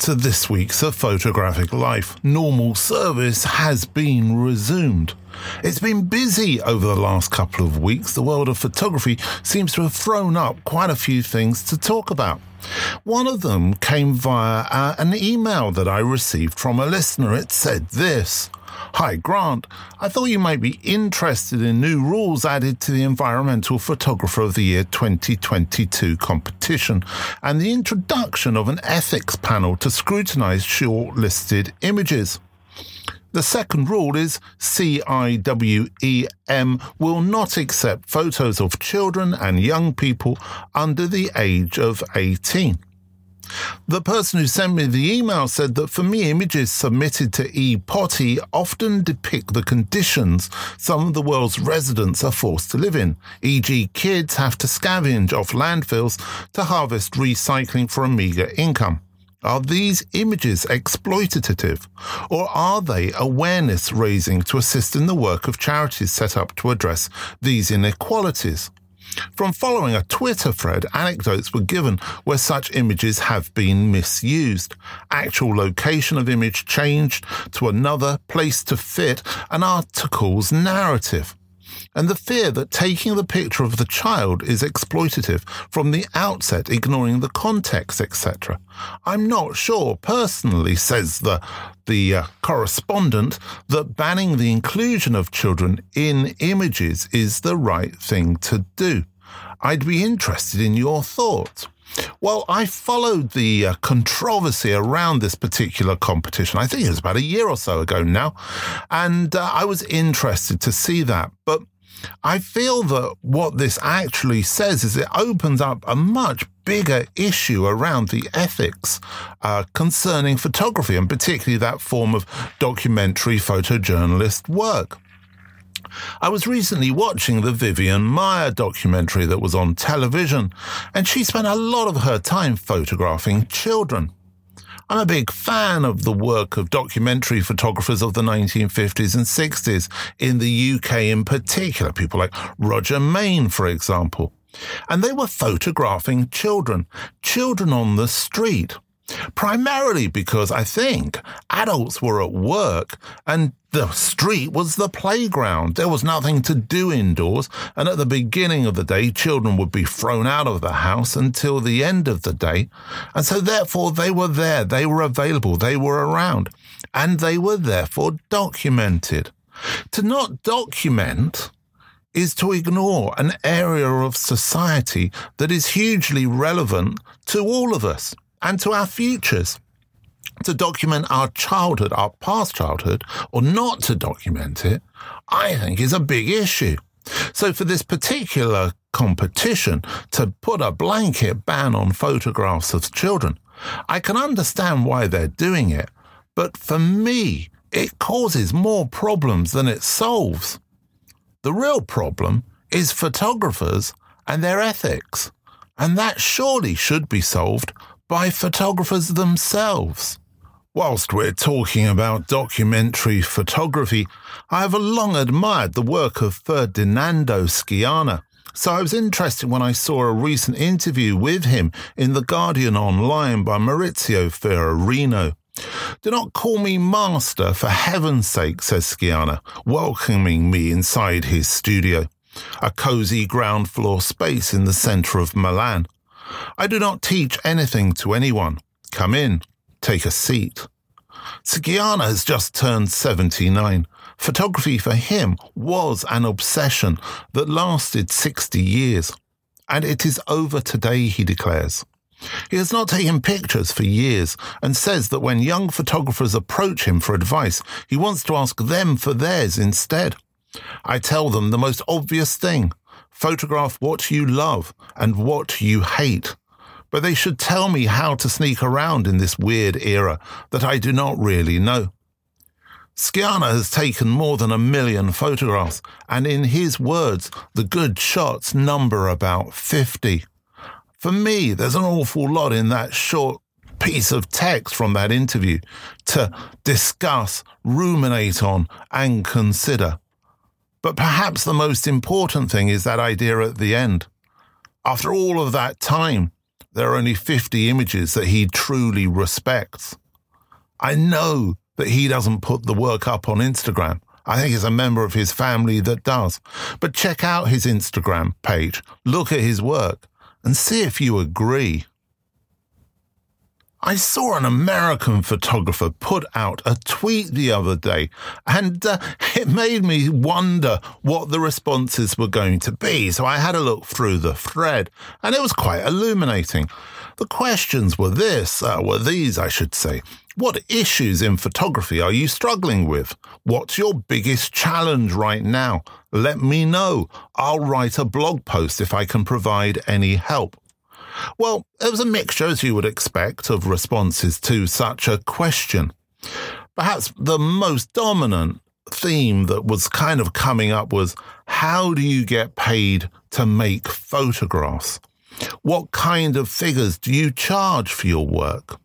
To this week's A Photographic Life. Normal service has been resumed. It's been busy over the last couple of weeks. The world of photography seems to have thrown up quite a few things to talk about. One of them came via uh, an email that I received from a listener. It said this. Hi, Grant. I thought you might be interested in new rules added to the Environmental Photographer of the Year 2022 competition and the introduction of an ethics panel to scrutinize shortlisted images. The second rule is CIWEM will not accept photos of children and young people under the age of 18. The person who sent me the email said that for me, images submitted to EPOTY often depict the conditions some of the world's residents are forced to live in, e.g., kids have to scavenge off landfills to harvest recycling for a meagre income. Are these images exploitative, or are they awareness raising to assist in the work of charities set up to address these inequalities? From following a Twitter thread, anecdotes were given where such images have been misused. Actual location of image changed to another place to fit an article's narrative and the fear that taking the picture of the child is exploitative from the outset, ignoring the context, etc. I'm not sure, personally, says the the uh, correspondent, that banning the inclusion of children in images is the right thing to do. I'd be interested in your thoughts. Well, I followed the uh, controversy around this particular competition. I think it was about a year or so ago now. And uh, I was interested to see that. But I feel that what this actually says is it opens up a much bigger issue around the ethics uh, concerning photography and particularly that form of documentary photojournalist work. I was recently watching the Vivian Maier documentary that was on television, and she spent a lot of her time photographing children. I'm a big fan of the work of documentary photographers of the 1950s and 60s in the UK in particular, people like Roger Mayne, for example. And they were photographing children, children on the street primarily because I think adults were at work and the street was the playground. There was nothing to do indoors, and at the beginning of the day, children would be thrown out of the house until the end of the day. And so, therefore, they were there, they were available, they were around, and they were therefore documented. To not document is to ignore an area of society that is hugely relevant to all of us and to our futures. To document our childhood, our past childhood, or not to document it, I think is a big issue. So, for this particular competition, to put a blanket ban on photographs of children, I can understand why they're doing it, but for me, it causes more problems than it solves. The real problem is photographers and their ethics, and that surely should be solved by photographers themselves. Whilst we're talking about documentary photography, I have long admired the work of Ferdinando Scianna. So I was interested when I saw a recent interview with him in The Guardian Online by Maurizio Ferrarino. Do not call me master, for heaven's sake, says Scianna, welcoming me inside his studio, a cosy ground floor space in the centre of Milan. I do not teach anything to anyone. Come in, take a seat. Scianna has just turned 79. Photography for him was an obsession that lasted 60 years. And it is over today, he declares. He has not taken pictures for years and says that when young photographers approach him for advice, he wants to ask them for theirs instead. I tell them the most obvious thing photograph what you love and what you hate. But they should tell me how to sneak around in this weird era that I do not really know. Scianna has taken more than a million photographs, and in his words, the good shots number about 50. For me, there's an awful lot in that short piece of text from that interview to discuss, ruminate on, and consider. But perhaps the most important thing is that idea at the end. After all of that time, there are only 50 images that he truly respects. I know that he doesn't put the work up on Instagram. I think it's a member of his family that does. But check out his Instagram page, look at his work, and see if you agree. I saw an American photographer put out a tweet the other day, and uh, it made me wonder what the responses were going to be. So I had a look through the thread, and it was quite illuminating. The questions were this, uh, were these, I should say. What issues in photography are you struggling with? What's your biggest challenge right now? Let me know. I'll write a blog post if I can provide any help. Well, it was a mixture, as you would expect, of responses to such a question. Perhaps the most dominant theme that was kind of coming up was how do you get paid to make photographs? What kind of figures do you charge for your work?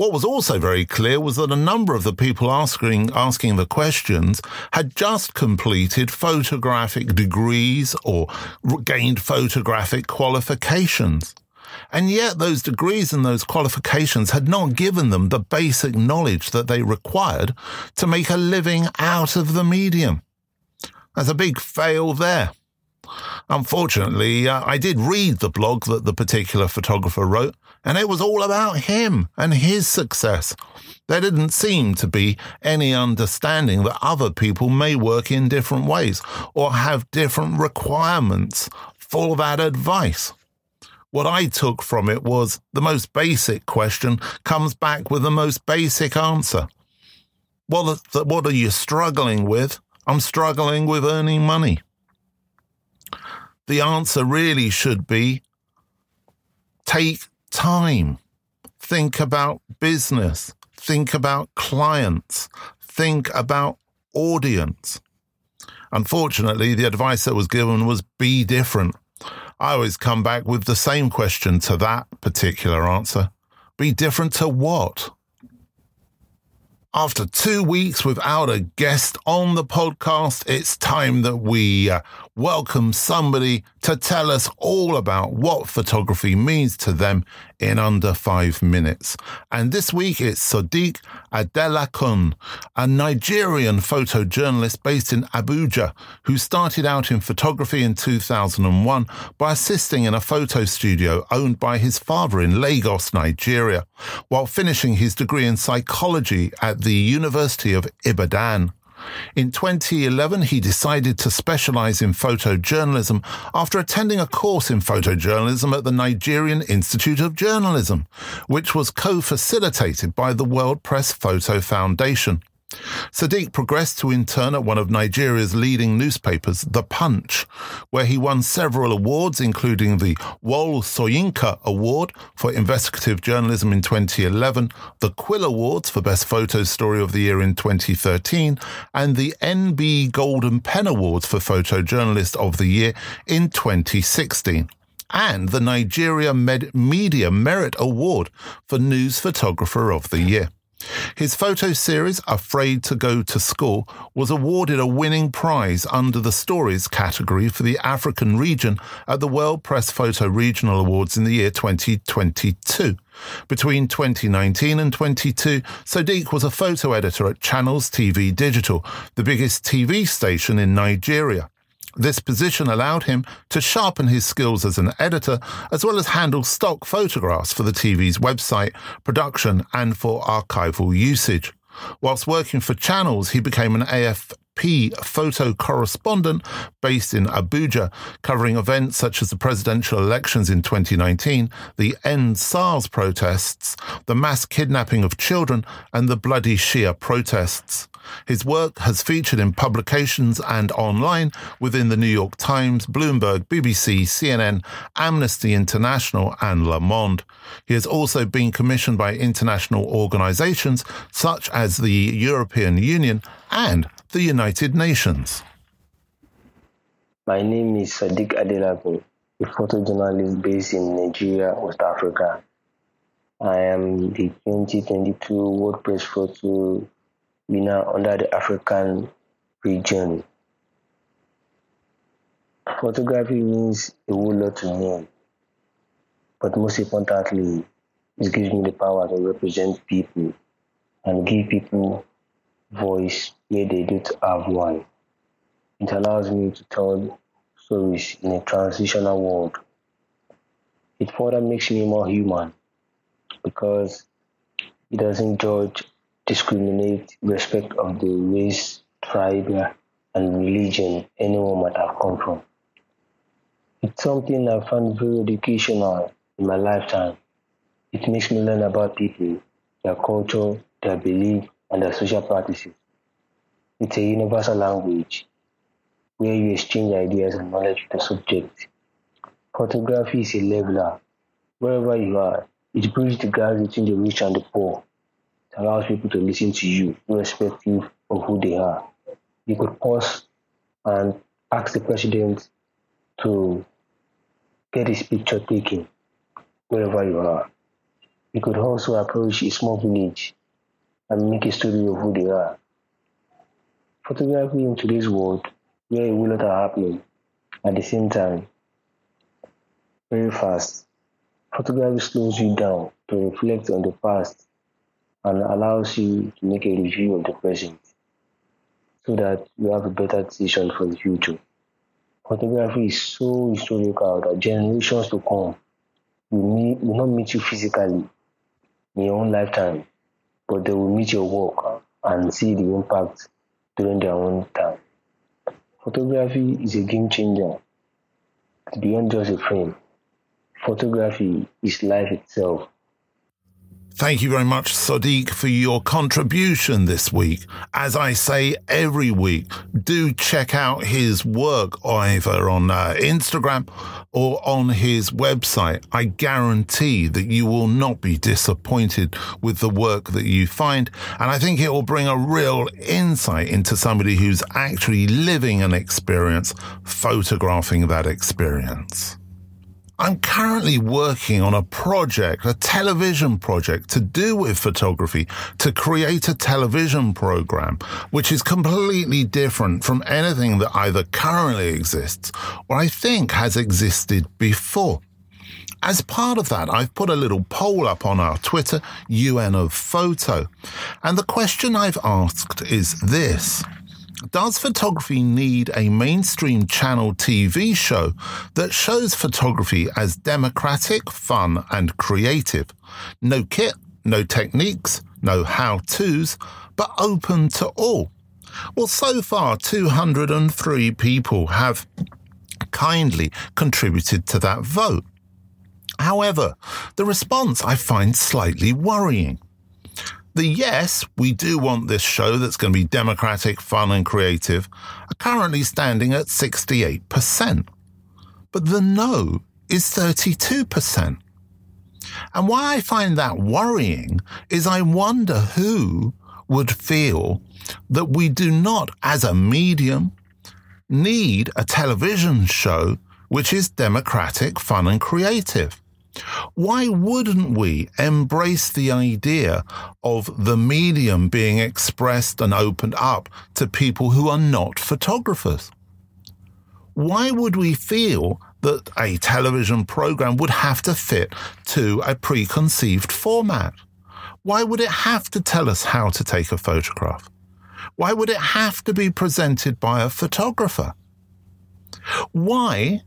What was also very clear was that a number of the people asking, asking the questions had just completed photographic degrees or gained photographic qualifications. And yet those degrees and those qualifications had not given them the basic knowledge that they required to make a living out of the medium. There's a big fail there. Unfortunately, uh, I did read the blog that the particular photographer wrote, and it was all about him and his success. There didn't seem to be any understanding that other people may work in different ways or have different requirements for that advice. What I took from it was the most basic question comes back with the most basic answer. What, what are you struggling with? I'm struggling with earning money the answer really should be take time, think about business, think about clients, think about audience. Unfortunately, the advice that was given was be different. I always come back with the same question to that particular answer. Be different to what? After two weeks without a guest on the podcast, it's time that we uh, welcome somebody to tell us all about what photography means to them in under five minutes. And this week it's Sodiq Adelakun, a Nigerian photojournalist based in Abuja, who started out in photography in 2001 by assisting in a photo studio owned by his father in Lagos, Nigeria, while finishing his degree in psychology at the University of Ibadan. In 2011, he decided to specialize in photojournalism after attending a course in photojournalism at the Nigerian Institute of Journalism, which was co-facilitated by the World Press Photo Foundation. Sodiq progressed to intern at one of Nigeria's leading newspapers, The Punch, where he won several awards, including the Wole Soyinka Award for Investigative Journalism in 2011, the Quill Awards for Best Photo Story of the Year in 2013, and the NB Golden Pen Awards for Photojournalist of the Year in 2016 and the Nigeria Med- Media Merit Award for News Photographer of the Year. His photo series, Afraid to Go to School, was awarded a winning prize under the Stories category for the African region at the World Press Photo Regional Awards in the year 2022. Between 2019 and 22, Sodiq was a photo editor at Channels TV Digital, the biggest TV station in Nigeria. This position allowed him to sharpen his skills as an editor, as well as handle stock photographs for the TV's website, production, and for archival usage. Whilst working for channels, he became an AFP photo correspondent based in Abuja, covering events such as the presidential elections in 2019, the End SARS protests, the mass kidnapping of children, and the bloody Shia protests. His work has featured in publications and online within the New York Times, Bloomberg, BBC, CNN, Amnesty International, and Le Monde. He has also been commissioned by international organizations such as the European Union and the United Nations. My name is Sodiq Adelakun, a photojournalist based in Nigeria, West Africa. I am the 2022 World Press Photo winner under the African region. Photography means a whole lot to me. but most importantly, it gives me the power to represent people and give people voice where they don't have one. It allows me to tell stories in a transitional world. It further makes me more human because it doesn't judge, discriminate, respect of the race, tribe, and religion anyone might have come from. It's something I found very educational in my lifetime. It makes me learn about people, their culture, their belief, and their social practices. It's a universal language where you exchange ideas and knowledge with the subject. Photography is a leveler. Wherever you are, it bridges the gap between the rich and the poor. It allows people to listen to you, irrespective of who they are. You could pause and ask the president to get his picture taken wherever you are. You could also approach a small village and make a story of who they are. Photography in today's world, where a lot are happening at the same time, very fast. Photography slows you down to reflect on the past and allows you to make a review of the present so that you have a better decision for the future. Photography is so historical that generations to come will, meet, will not meet you physically in your own lifetime, but they will meet your work and see the impact during their own time. Photography is a game changer. It's beyond just a frame. Photography is life itself. Thank you very much, Sodiq, for your contribution this week. As I say every week, do check out his work either on uh, Instagram or on his website. I guarantee that you will not be disappointed with the work that you find. And I think it will bring a real insight into somebody who's actually living an experience, photographing that experience. I'm currently working on a project, a television project to do with photography to create a television program, which is completely different from anything that either currently exists or I think has existed before. As part of that, I've put a little poll up on our Twitter, UN of Photo. And the question I've asked is this. Does photography need a mainstream channel TV show that shows photography as democratic, fun, and creative? No kit, no techniques, no how to's, but open to all. Well, so far, 203 people have kindly contributed to that vote. However, the response I find slightly worrying the yes, we do want this show that's going to be democratic, fun, and creative, are currently standing at 68%. But the no is 32%. And why I find that worrying is I wonder who would feel that we do not, as a medium, need a television show which is democratic, fun, and creative. Why wouldn't we embrace the idea of the medium being expressed and opened up to people who are not photographers? Why would we feel that a television program would have to fit to a preconceived format? Why would it have to tell us how to take a photograph? Why would it have to be presented by a photographer? Why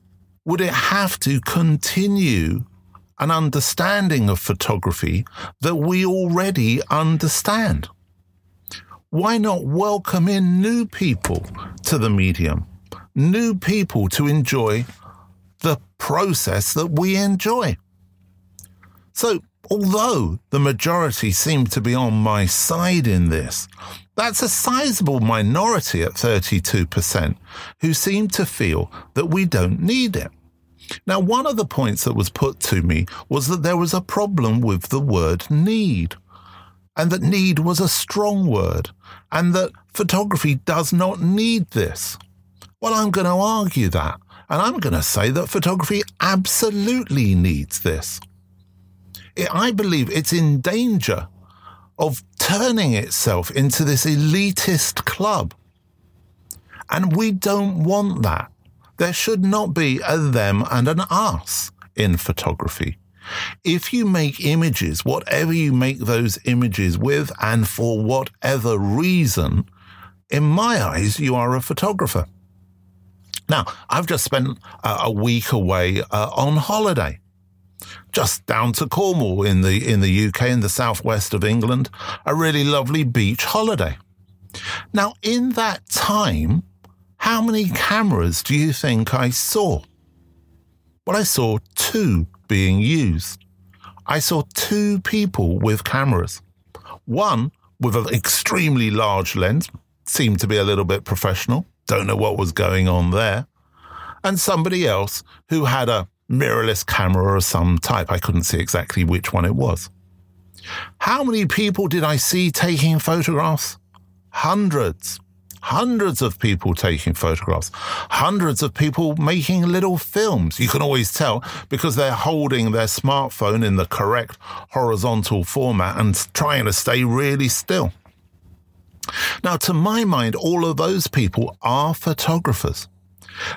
would it have to continue an understanding of photography that we already understand. Why not welcome in new people to the medium, new people to enjoy the process that we enjoy? So, although the majority seem to be on my side in this, that's a sizable minority at 32% who seem to feel that we don't need it. Now, one of the points that was put to me was that there was a problem with the word need, and that need was a strong word, and that photography does not need this. Well, I'm going to argue that, and I'm going to say that photography absolutely needs this. I believe it's in danger of turning itself into this elitist club. And we don't want that. There should not be a them and an us in photography. If you make images, whatever you make those images with, and for whatever reason, in my eyes, you are a photographer. Now, I've just spent a week away uh, on holiday, just down to Cornwall in the in the UK in the southwest of England, a really lovely beach holiday. Now, in that time, how many cameras do you think I saw? Well, I saw two being used. I saw two people with cameras. One with an extremely large lens, seemed to be a little bit professional. Don't know what was going on there. And somebody else who had a mirrorless camera of some type. I couldn't see exactly which one it was. How many people did I see taking photographs? Hundreds. Hundreds of people taking photographs, hundreds of people making little films. You can always tell because they're holding their smartphone in the correct horizontal format and trying to stay really still. Now, to my mind, all of those people are photographers.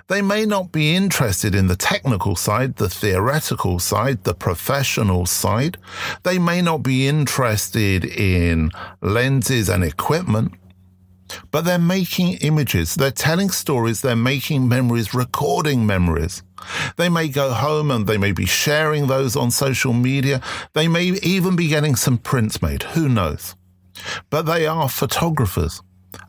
They may not be interested in the technical side, the theoretical side, the professional side. They may not be interested in lenses and equipment, but they're making images. They're telling stories. They're making memories, recording memories. They may go home and they may be sharing those on social media. They may even be getting some prints made. Who knows? but they are photographers.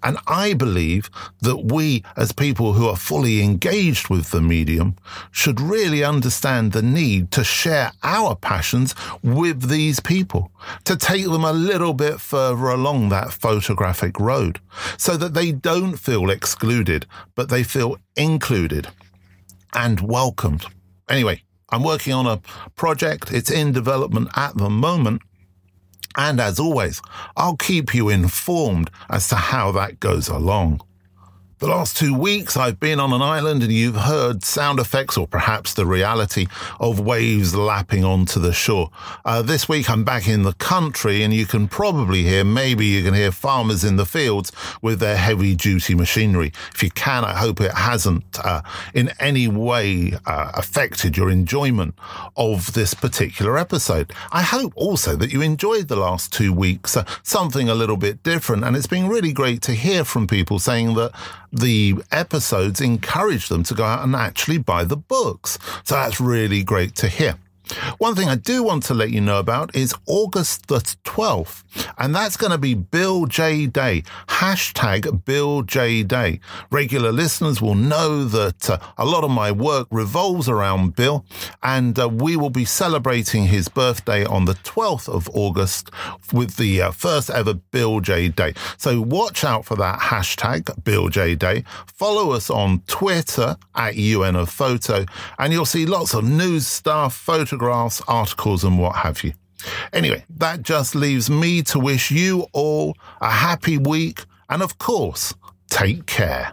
And I believe that we, as people who are fully engaged with the medium, should really understand the need to share our passions with these people, to take them a little bit further along that photographic road so that they don't feel excluded, but they feel included and welcomed. Anyway, I'm working on a project. It's in development at the moment. And as always, I'll keep you informed as to how that goes along. The last two weeks I've been on an island and you've heard sound effects or perhaps the reality of waves lapping onto the shore. Uh, this week I'm back in the country and you can probably hear, maybe you can hear farmers in the fields with their heavy duty machinery. If you can, I hope it hasn't uh, in any way uh, affected your enjoyment of this particular episode. I hope also that you enjoyed the last two weeks, uh, something a little bit different. And it's been really great to hear from people saying that the episodes encourage them to go out and actually buy the books. So that's really great to hear. One thing I do want to let you know about is August the 12th, and that's going to be Bill Jay Day. Hashtag Bill Jay Day. Regular listeners will know that uh, a lot of my work revolves around Bill, and uh, we will be celebrating his birthday on the 12th of August with the uh, first ever Bill Jay Day. So watch out for that hashtag Bill Jay Day. Follow us on Twitter at UN of Photo, and you'll see lots of news stuff, photographs photographs, articles, and what have you. Anyway, that just leaves me to wish you all a happy week and, of course, take care.